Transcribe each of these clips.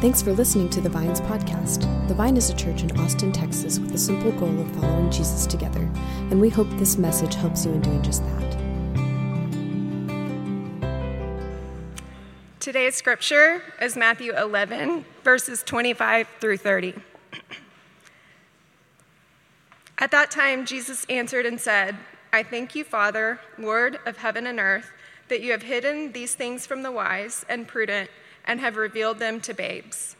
Thanks for listening to the Vines podcast. The Vine is a church in Austin, Texas, with the simple goal of following Jesus together, and we hope this message helps you in doing just that. Today's scripture is Matthew 11, verses 25 through 30. At that time, Jesus answered and said, I thank you, Father, Lord of heaven and earth, that you have hidden these things from the wise and prudent and have revealed them to babes.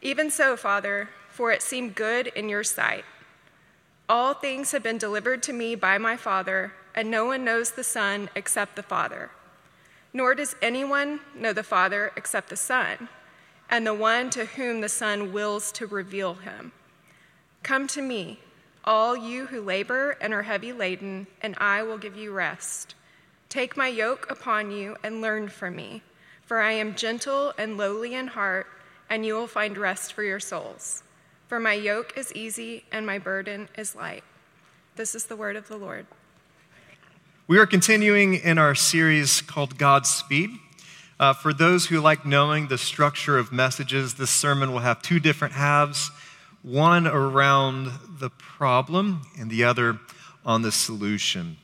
Even so, Father, for it seemed good in your sight. All things have been delivered to me by my Father, and no one knows the Son except the Father. Nor does anyone know the Father except the Son, and the one to whom the Son wills to reveal him. Come to me, all you who labor and are heavy laden, and I will give you rest. Take my yoke upon you and learn from me for I am gentle and lowly in heart, and you will find rest for your souls. For my yoke is easy and my burden is light. This is the word of the Lord. We are continuing in our series called Godspeed. Uh, for those who like knowing the structure of messages, this sermon will have two different halves one around the problem and the other on the solution.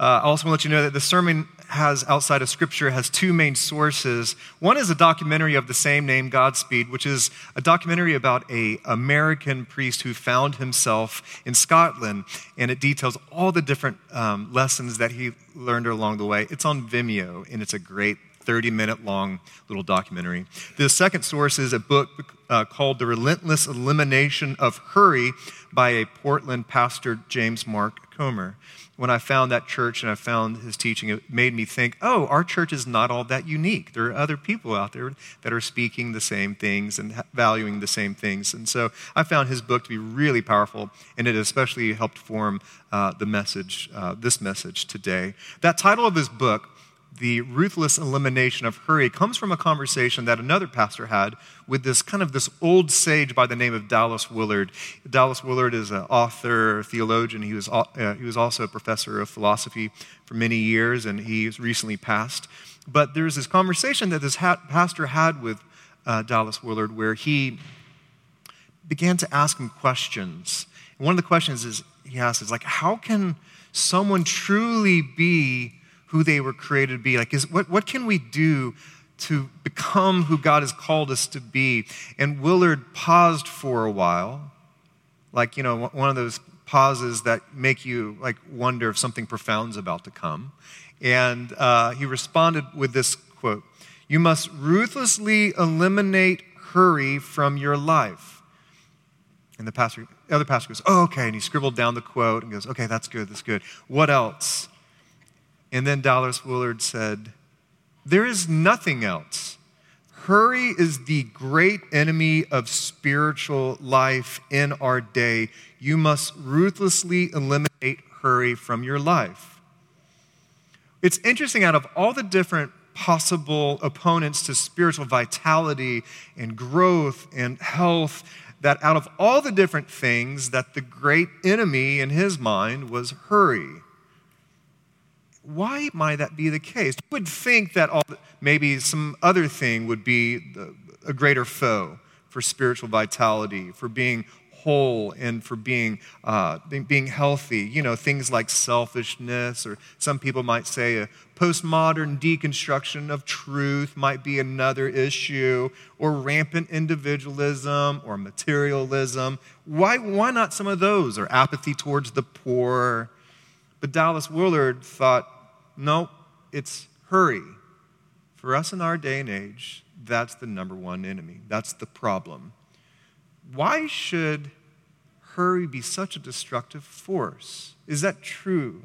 Uh, I also want to let you know that the sermon has, outside of Scripture, has two main sources. One is a documentary of the same name, Godspeed, which is a documentary about a American priest who found himself in Scotland, and it details all the different um, lessons that he learned along the way. It's on Vimeo, and it's a great 30 minute long little documentary. The second source is a book uh, called The Relentless Elimination of Hurry by a Portland pastor, James Mark Comer. When I found that church and I found his teaching, it made me think, oh, our church is not all that unique. There are other people out there that are speaking the same things and valuing the same things. And so I found his book to be really powerful, and it especially helped form uh, the message, uh, this message today. That title of his book, the ruthless elimination of hurry comes from a conversation that another pastor had with this kind of this old sage by the name of Dallas Willard. Dallas Willard is an author, theologian. He was, uh, he was also a professor of philosophy for many years, and he's recently passed. But there's this conversation that this ha- pastor had with uh, Dallas Willard where he began to ask him questions. And one of the questions is he asked is like, how can someone truly be who they were created to be. Like, is, what, what can we do to become who God has called us to be? And Willard paused for a while, like, you know, one of those pauses that make you like wonder if something profound's about to come. And uh, he responded with this quote You must ruthlessly eliminate hurry from your life. And the pastor, the other pastor goes, Oh, okay. And he scribbled down the quote and goes, Okay, that's good, that's good. What else? And then Dallas Willard said, There is nothing else. Hurry is the great enemy of spiritual life in our day. You must ruthlessly eliminate hurry from your life. It's interesting, out of all the different possible opponents to spiritual vitality and growth and health, that out of all the different things, that the great enemy in his mind was hurry. Why might that be the case? You would think that all, maybe some other thing would be the, a greater foe for spiritual vitality, for being whole and for being, uh, being healthy. You know, things like selfishness, or some people might say a postmodern deconstruction of truth might be another issue, or rampant individualism or materialism. Why, why not some of those? Or apathy towards the poor? But Dallas Willard thought, no, it's hurry. For us in our day and age, that's the number one enemy. That's the problem. Why should hurry be such a destructive force? Is that true?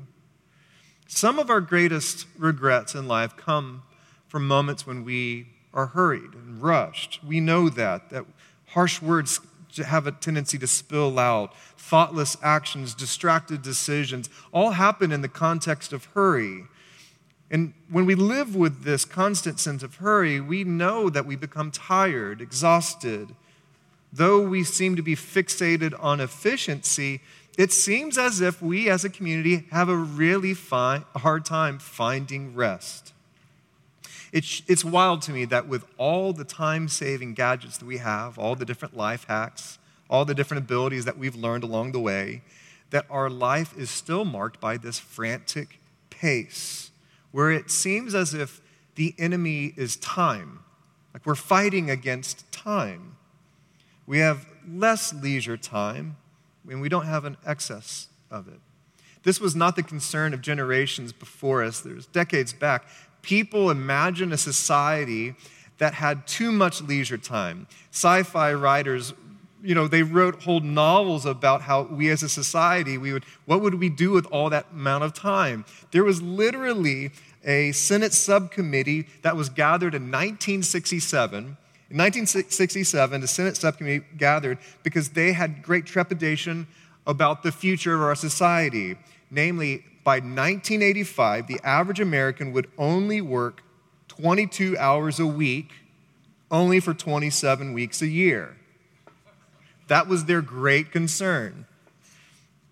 Some of our greatest regrets in life come from moments when we are hurried and rushed. We know that, that harsh words have a tendency to spill out. Thoughtless actions, distracted decisions, all happen in the context of hurry. And when we live with this constant sense of hurry, we know that we become tired, exhausted. Though we seem to be fixated on efficiency, it seems as if we as a community have a really fi- hard time finding rest. It's, it's wild to me that with all the time saving gadgets that we have, all the different life hacks, all the different abilities that we've learned along the way, that our life is still marked by this frantic pace where it seems as if the enemy is time. Like we're fighting against time. We have less leisure time and we don't have an excess of it. This was not the concern of generations before us. There's decades back. People imagined a society that had too much leisure time. Sci fi writers, you know, they wrote whole novels about how we as a society, we would, what would we do with all that amount of time? There was literally a Senate subcommittee that was gathered in 1967 in 1967, the Senate subcommittee gathered because they had great trepidation about the future of our society. Namely, by 1985, the average American would only work 22 hours a week, only for 27 weeks a year. That was their great concern.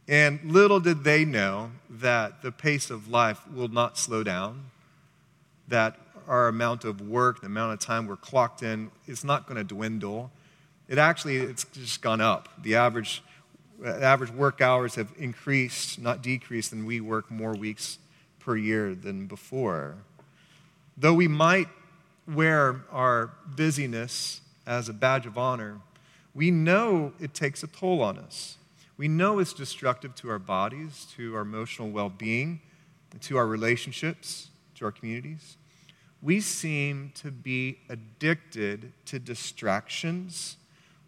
And little did they know that the pace of life will not slow down, that our amount of work, the amount of time we're clocked in, is not going to dwindle. It actually, it's just gone up. The average, Uh, average work hours have increased, not decreased, and we work more weeks per year than before. Though we might wear our busyness as a badge of honor, we know it takes a toll on us. We know it's destructive to our bodies, to our emotional well being, to our relationships, to our communities we seem to be addicted to distractions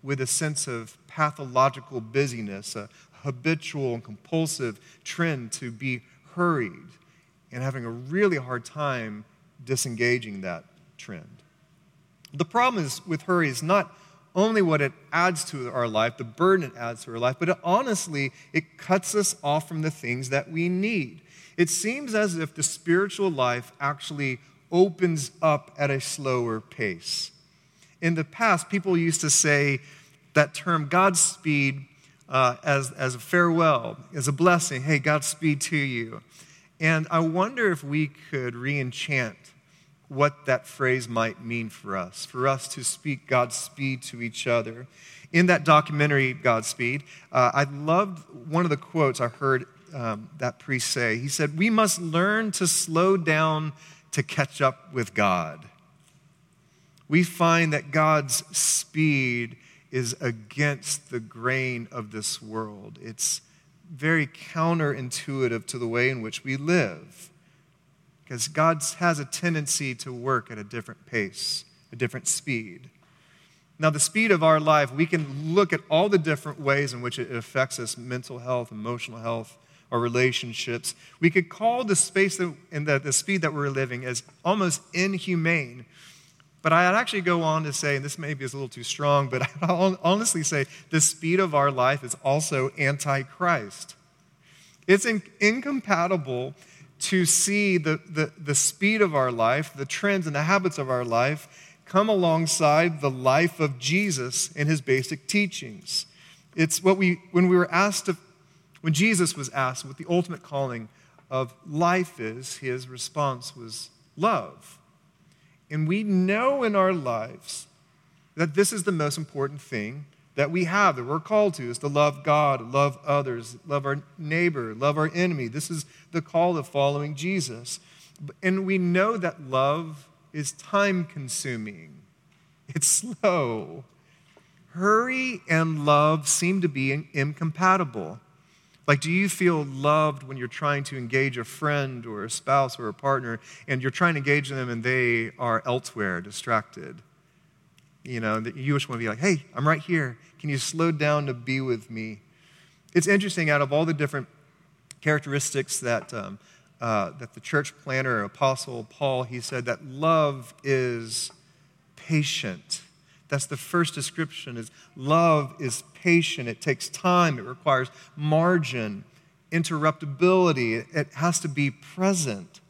with a sense of pathological busyness, a habitual and compulsive trend to be hurried, and having a really hard time disengaging that trend. The problem is with hurry is not only what it adds to our life, the burden it adds to our life, but it, honestly, it cuts us off from the things that we need. It seems as if the spiritual life actually opens up at a slower pace. In the past, people used to say that term Godspeed uh, as, as a farewell, as a blessing. Hey, Godspeed to you. And I wonder if we could re enchant what that phrase might mean for us, for us to speak Godspeed to each other. In that documentary, Godspeed, uh, I loved one of the quotes I heard um, that priest say. He said, We must learn to slow down to catch up with God. We find that God's speed is against the grain of this world. It's very counterintuitive to the way in which we live. Because God has a tendency to work at a different pace, a different speed. Now, the speed of our life, we can look at all the different ways in which it affects us mental health, emotional health, our relationships. We could call the space and the, the speed that we're living as almost inhumane. But I'd actually go on to say, and this maybe is a little too strong, but I'll honestly say the speed of our life is also anti Christ. It's in, incompatible to see the, the, the speed of our life, the trends and the habits of our life come alongside the life of Jesus and his basic teachings. It's what we, when we were asked to when Jesus was asked what the ultimate calling of life is, his response was love. And we know in our lives that this is the most important thing that we have, that we're called to, is to love God, love others, love our neighbor, love our enemy. This is the call of following Jesus. And we know that love is time consuming, it's slow. Hurry and love seem to be incompatible. Like, do you feel loved when you're trying to engage a friend or a spouse or a partner and you're trying to engage them and they are elsewhere, distracted? You know, you just want to be like, hey, I'm right here. Can you slow down to be with me? It's interesting, out of all the different characteristics that, um, uh, that the church planter, apostle Paul, he said that love is patient. That's the first description is love is patient. It takes time. It requires margin, interruptibility. It has to be present.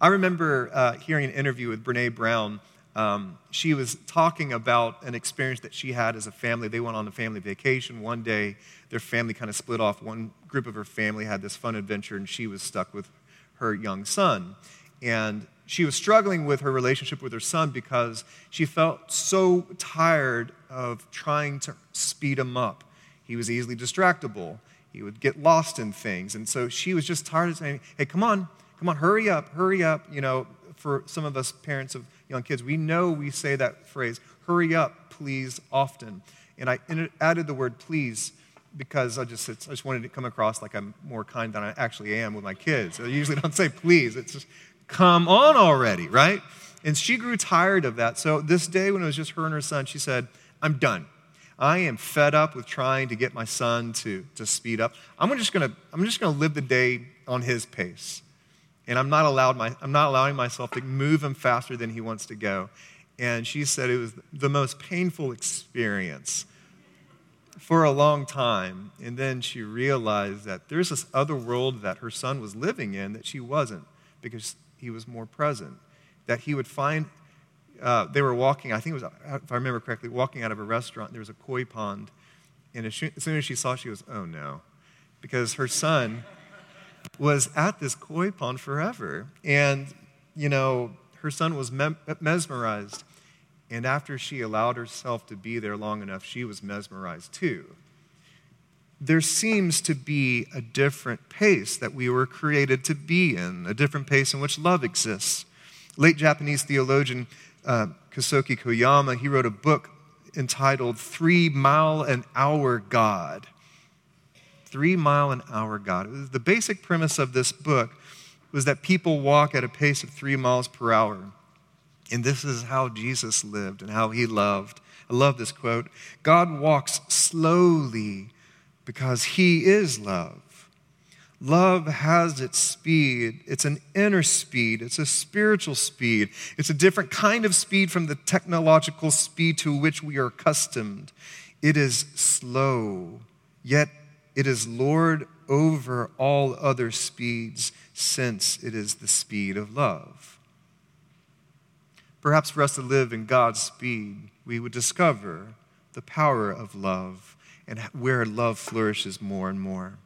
I remember uh, hearing an interview with Brene Brown. Um, she was talking about an experience that she had as a family. They went on a family vacation. One day, their family kind of split off. One group of her family had this fun adventure, and she was stuck with her young son. And she was struggling with her relationship with her son because she felt so tired of trying to speed him up. He was easily distractible. He would get lost in things. And so she was just tired of saying, hey, come on, come on, hurry up, hurry up. You know, for some of us parents of young kids, we know we say that phrase, hurry up, please, often. And I added the word please because I just, I just wanted to come across like I'm more kind than I actually am with my kids. I usually don't say please. It's just come on already, right? And she grew tired of that. So this day, when it was just her and her son, she said, I'm done. I am fed up with trying to get my son to, to speed up. I'm just gonna, I'm just gonna live the day on his pace. And I'm not, allowed my, I'm not allowing myself to move him faster than he wants to go. And she said it was the most painful experience for a long time. And then she realized that there's this other world that her son was living in that she wasn't because he was more present. That he would find, uh, they were walking, I think it was, if I remember correctly, walking out of a restaurant. There was a koi pond. And as, soon as she saw, she was, oh no. Because her son was at this koi pond forever. And, you know, her son was mesmerized. And after she allowed herself to be there long enough, she was mesmerized too there seems to be a different pace that we were created to be in, a different pace in which love exists. Late Japanese theologian uh, Koyama, he wrote a book entitled Three Mile an Hour God. Three Mile an Hour God. the basic premise of this book was that people walk at a pace of three miles per hour. And this is how Jesus lived and how he loved. I love this quote God walks slowly because He is love. Love has its speed. It's an inner speed. It's a spiritual speed. It's a different kind of speed from the technological speed to which we are accustomed. It is slow, yet it is Lord over all other speeds, since it is the speed of love. Perhaps for us to live in God's speed, we would discover the power of love and where love flourishes more and more.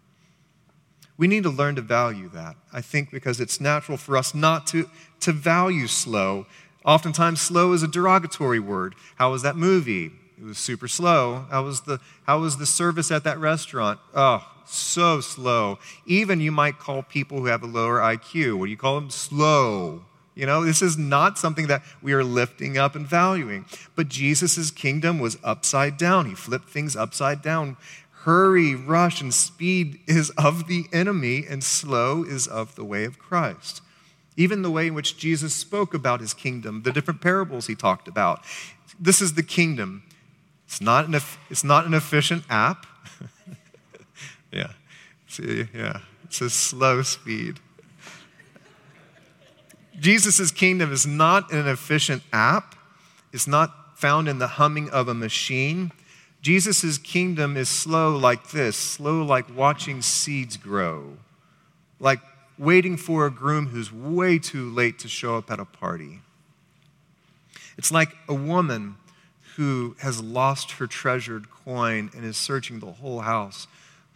We need to learn to value that, I think, because it's natural for us not to, to value slow. Oftentimes, slow is a derogatory word. How was that movie? It was super slow. How was the, how was the service at that restaurant? Oh, so slow. Even you might call people who have a lower IQ, what do you call them? Slow. You know, this is not something that we are lifting up and valuing. But Jesus' kingdom was upside down. He flipped things upside down. Hurry, rush, and speed is of the enemy, and slow is of the way of Christ. Even the way in which Jesus spoke about his kingdom, the different parables he talked about. This is the kingdom. It's not an, it's not an efficient app. yeah. See, yeah. It's a slow speed. Jesus' kingdom is not an efficient app, it's not found in the humming of a machine. Jesus' kingdom is slow like this slow like watching seeds grow, like waiting for a groom who's way too late to show up at a party. It's like a woman who has lost her treasured coin and is searching the whole house.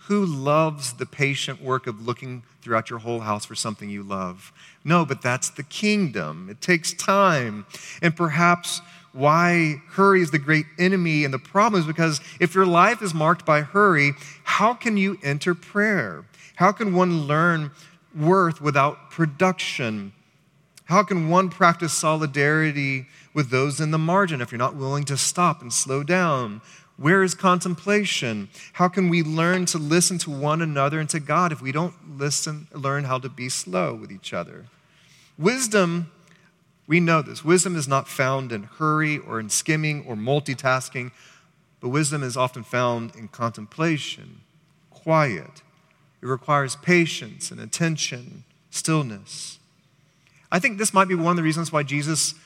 Who loves the patient work of looking throughout your whole house for something you love? No, but that's the kingdom. It takes time. And perhaps why hurry is the great enemy and the problem is because if your life is marked by hurry, how can you enter prayer? How can one learn worth without production? How can one practice solidarity with those in the margin if you're not willing to stop and slow down? Where is contemplation? How can we learn to listen to one another and to God if we don't listen, learn how to be slow with each other? Wisdom, we know this. Wisdom is not found in hurry or in skimming or multitasking, but wisdom is often found in contemplation, quiet. It requires patience and attention, stillness. I think this might be one of the reasons why Jesus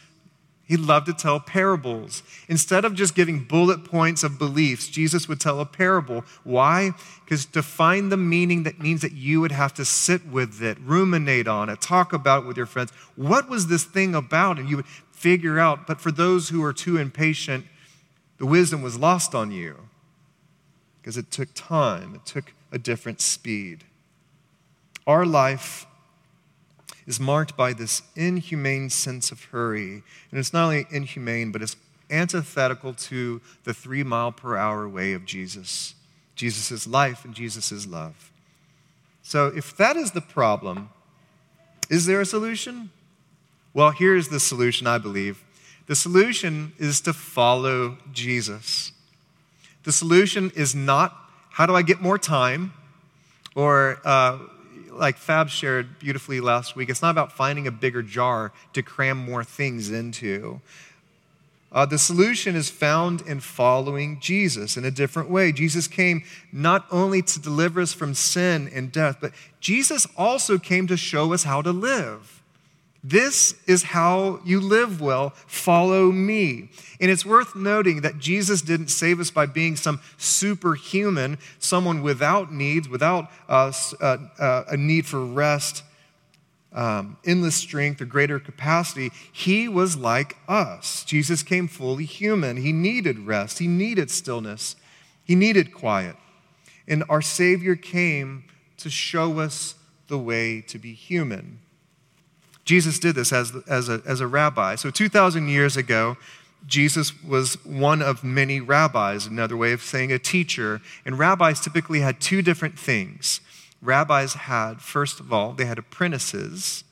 he loved to tell parables. Instead of just giving bullet points of beliefs, Jesus would tell a parable. Why? Because to find the meaning, that means that you would have to sit with it, ruminate on it, talk about it with your friends. What was this thing about? And you would figure out. But for those who are too impatient, the wisdom was lost on you because it took time, it took a different speed. Our life is marked by this inhumane sense of hurry. And it's not only inhumane, but it's antithetical to the three mile per hour way of Jesus Jesus' life and Jesus' love. So, if that is the problem, is there a solution? Well, here's the solution, I believe. The solution is to follow Jesus. The solution is not how do I get more time? Or, uh, like Fab shared beautifully last week, it's not about finding a bigger jar to cram more things into. Uh, the solution is found in following Jesus in a different way. Jesus came not only to deliver us from sin and death, but Jesus also came to show us how to live. This is how you live well. Follow me. And it's worth noting that Jesus didn't save us by being some superhuman, someone without needs, without uh, uh, uh, a need for rest, um, endless strength, or greater capacity. He was like us. Jesus came fully human. He needed rest, he needed stillness, he needed quiet. And our Savior came to show us the way to be human. Jesus did this as, as, a, as a rabbi. So 2,000 years ago, Jesus was one of many rabbis, another way of saying a teacher. And rabbis typically had two different things. Rabbis had, first of all, they had apprentices,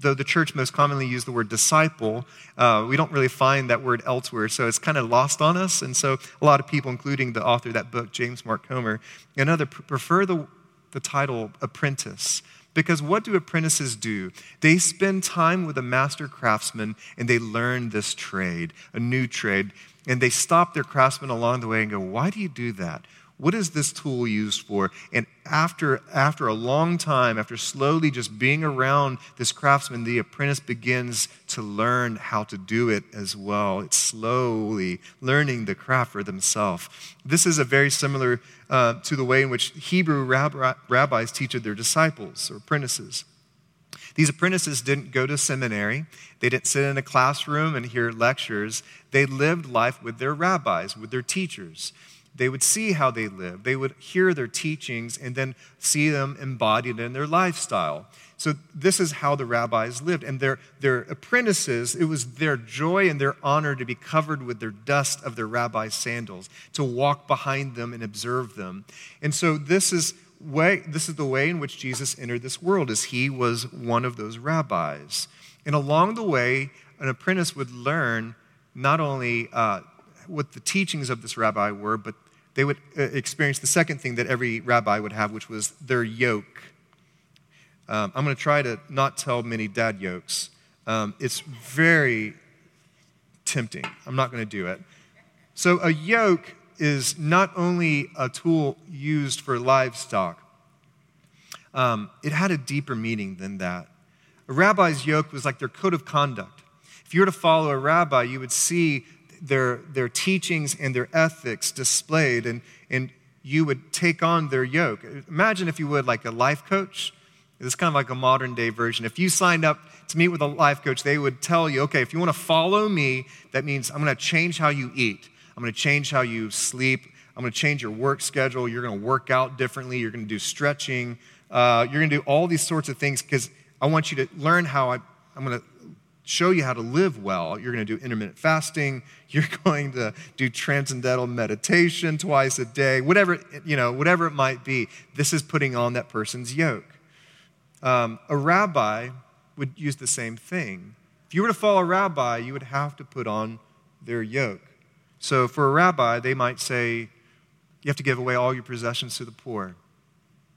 though the church most commonly used the word disciple. Uh, we don't really find that word elsewhere, so it's kind of lost on us. And so a lot of people, including the author of that book, James Mark Comer, and other, prefer the, the title apprentice because what do apprentices do? They spend time with a master craftsman and they learn this trade, a new trade. And they stop their craftsman along the way and go, Why do you do that? What is this tool used for? And after, after a long time, after slowly just being around this craftsman, the apprentice begins to learn how to do it as well. It's slowly learning the craft for themselves. This is a very similar uh, to the way in which Hebrew rab- rabbis teach their disciples or apprentices. These apprentices didn't go to seminary. They didn't sit in a classroom and hear lectures. They lived life with their rabbis, with their teachers. They would see how they lived. They would hear their teachings and then see them embodied in their lifestyle. So, this is how the rabbis lived. And their, their apprentices, it was their joy and their honor to be covered with their dust of their rabbi's sandals, to walk behind them and observe them. And so, this is, way, this is the way in which Jesus entered this world, as he was one of those rabbis. And along the way, an apprentice would learn not only uh, what the teachings of this rabbi were, but they would uh, experience the second thing that every rabbi would have, which was their yoke. Um, I'm going to try to not tell many dad yokes. Um, it's very tempting. I'm not going to do it. So, a yoke is not only a tool used for livestock, um, it had a deeper meaning than that. A rabbi's yoke was like their code of conduct. If you were to follow a rabbi, you would see their, their teachings and their ethics displayed, and, and you would take on their yoke. Imagine, if you would, like a life coach. It's kind of like a modern day version. If you signed up to meet with a life coach, they would tell you, okay, if you want to follow me, that means I'm going to change how you eat, I'm going to change how you sleep, I'm going to change your work schedule, you're going to work out differently, you're going to do stretching, uh, you're going to do all these sorts of things because I want you to learn how I, I'm going to show you how to live well. You're going to do intermittent fasting. You're going to do transcendental meditation twice a day, whatever, you know, whatever it might be. This is putting on that person's yoke. Um, a rabbi would use the same thing. If you were to follow a rabbi, you would have to put on their yoke. So for a rabbi, they might say, you have to give away all your possessions to the poor.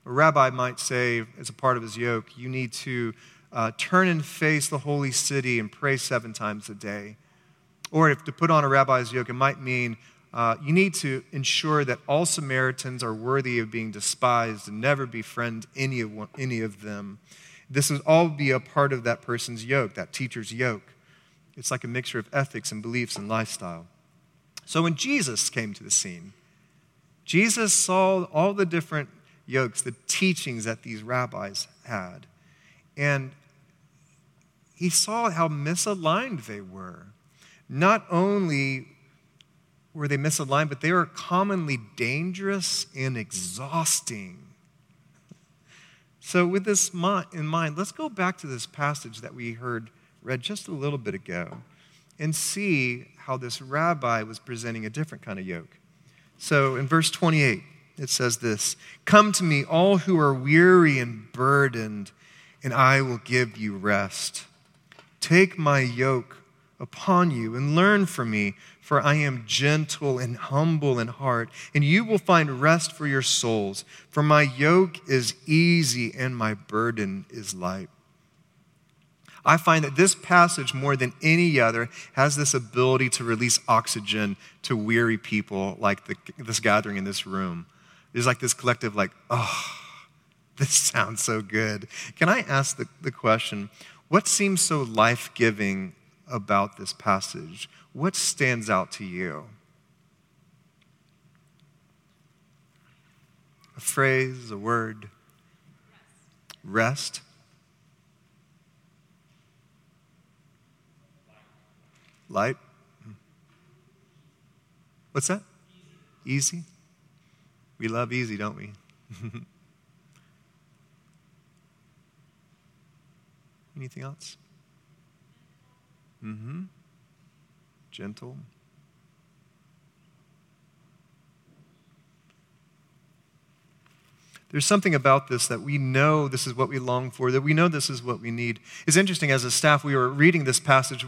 A rabbi might say, as a part of his yoke, you need to uh, turn and face the holy city and pray seven times a day. Or if to put on a rabbi's yoke, it might mean uh, you need to ensure that all Samaritans are worthy of being despised and never befriend any of, one, any of them. This would all be a part of that person's yoke, that teacher's yoke. It's like a mixture of ethics and beliefs and lifestyle. So when Jesus came to the scene, Jesus saw all the different yokes, the teachings that these rabbis had. And he saw how misaligned they were. Not only were they misaligned, but they were commonly dangerous and exhausting. So, with this in mind, let's go back to this passage that we heard read just a little bit ago and see how this rabbi was presenting a different kind of yoke. So, in verse 28, it says this Come to me, all who are weary and burdened, and I will give you rest. Take my yoke upon you and learn from me, for I am gentle and humble in heart, and you will find rest for your souls. For my yoke is easy and my burden is light. I find that this passage, more than any other, has this ability to release oxygen to weary people like the, this gathering in this room. There's like this collective, like, oh, this sounds so good. Can I ask the, the question what seems so life giving about this passage? What stands out to you? A phrase, a word? Rest. Light. What's that? Easy. We love easy, don't we? Anything else? Mm-hmm. Gentle. There's something about this that we know this is what we long for, that we know this is what we need. It's interesting, as a staff, we were reading this passage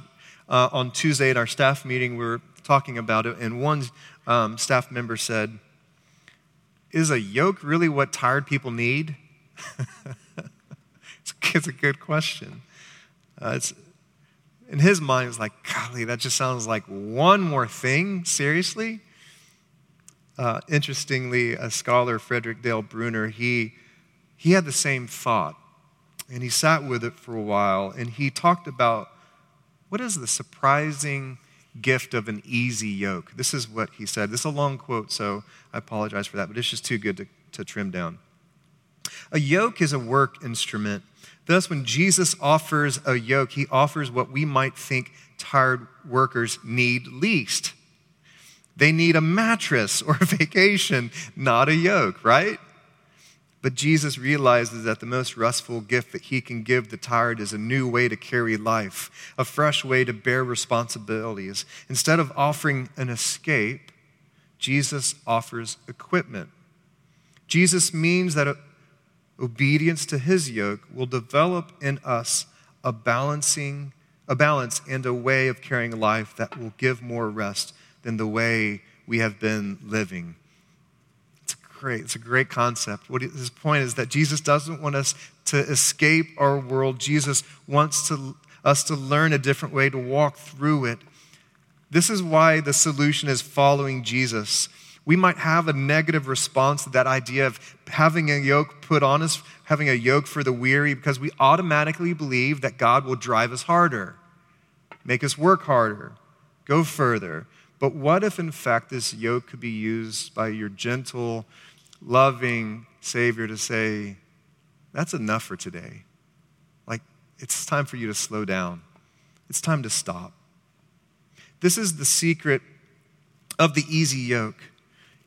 uh, on Tuesday at our staff meeting. We were talking about it, and one um, staff member said, Is a yoke really what tired people need? it's, a good question. Uh, it's, in his mind, it was like, golly, that just sounds like one more thing. Seriously? Uh, interestingly, a scholar, Frederick Dale Bruner, he, he had the same thought. And he sat with it for a while and he talked about what is the surprising gift of an easy yoke. This is what he said. This is a long quote, so I apologize for that, but it's just too good to, to trim down. A yoke is a work instrument Thus, when Jesus offers a yoke, he offers what we might think tired workers need least. They need a mattress or a vacation, not a yoke, right? But Jesus realizes that the most restful gift that he can give the tired is a new way to carry life, a fresh way to bear responsibilities. Instead of offering an escape, Jesus offers equipment. Jesus means that obedience to his yoke will develop in us a balancing a balance and a way of carrying life that will give more rest than the way we have been living. It's great. It's a great concept. What his point is that Jesus doesn't want us to escape our world. Jesus wants to, us to learn a different way to walk through it. This is why the solution is following Jesus we might have a negative response to that idea of having a yoke put on us, having a yoke for the weary, because we automatically believe that God will drive us harder, make us work harder, go further. But what if, in fact, this yoke could be used by your gentle, loving Savior to say, that's enough for today? Like, it's time for you to slow down, it's time to stop. This is the secret of the easy yoke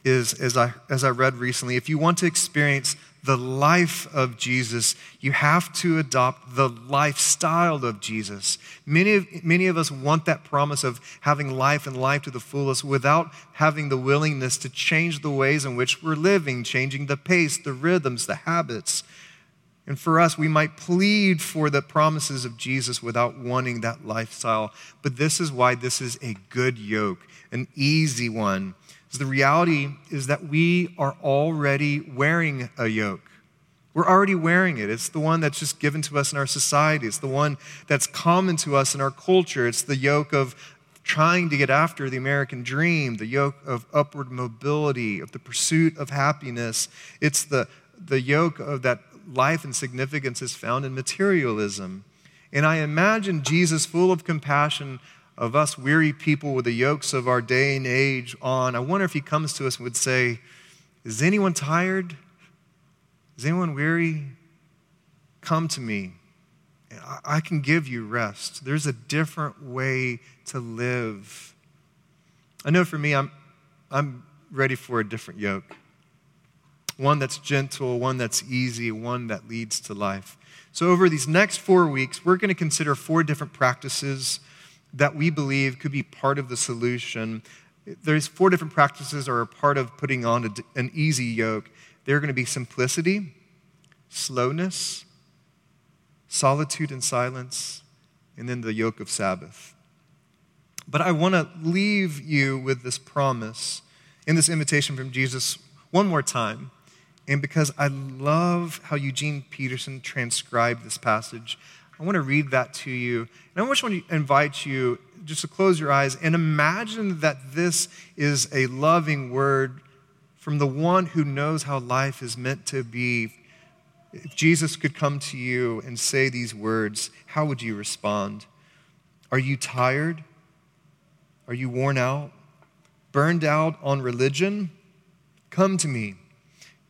is, as I, as I read recently, if you want to experience the life of Jesus, you have to adopt the lifestyle of Jesus. Many of, many of us want that promise of having life and life to the fullest without having the willingness to change the ways in which we're living, changing the pace, the rhythms, the habits. And for us, we might plead for the promises of Jesus without wanting that lifestyle. But this is why this is a good yoke, an easy one the reality is that we are already wearing a yoke. We're already wearing it. It's the one that's just given to us in our society. It's the one that's common to us in our culture. It's the yoke of trying to get after the American dream, the yoke of upward mobility, of the pursuit of happiness. It's the, the yoke of that life and significance is found in materialism. And I imagine Jesus, full of compassion, of us weary people with the yokes of our day and age on, I wonder if he comes to us and would say, Is anyone tired? Is anyone weary? Come to me. I can give you rest. There's a different way to live. I know for me, I'm, I'm ready for a different yoke. one that's gentle, one that's easy, one that leads to life. So, over these next four weeks, we're going to consider four different practices that we believe could be part of the solution. There's four different practices are a part of putting on a, an easy yoke. They're going to be simplicity, slowness, solitude and silence, and then the yoke of Sabbath. But I want to leave you with this promise in this invitation from Jesus one more time. And because I love how Eugene Peterson transcribed this passage, I want to read that to you. And I just want to invite you just to close your eyes and imagine that this is a loving word from the one who knows how life is meant to be. If Jesus could come to you and say these words, how would you respond? Are you tired? Are you worn out? Burned out on religion? Come to me.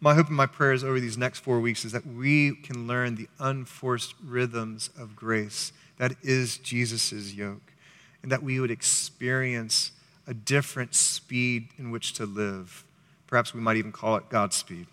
my hope and my prayers over these next four weeks is that we can learn the unforced rhythms of grace that is Jesus' yoke, and that we would experience a different speed in which to live. Perhaps we might even call it God's speed.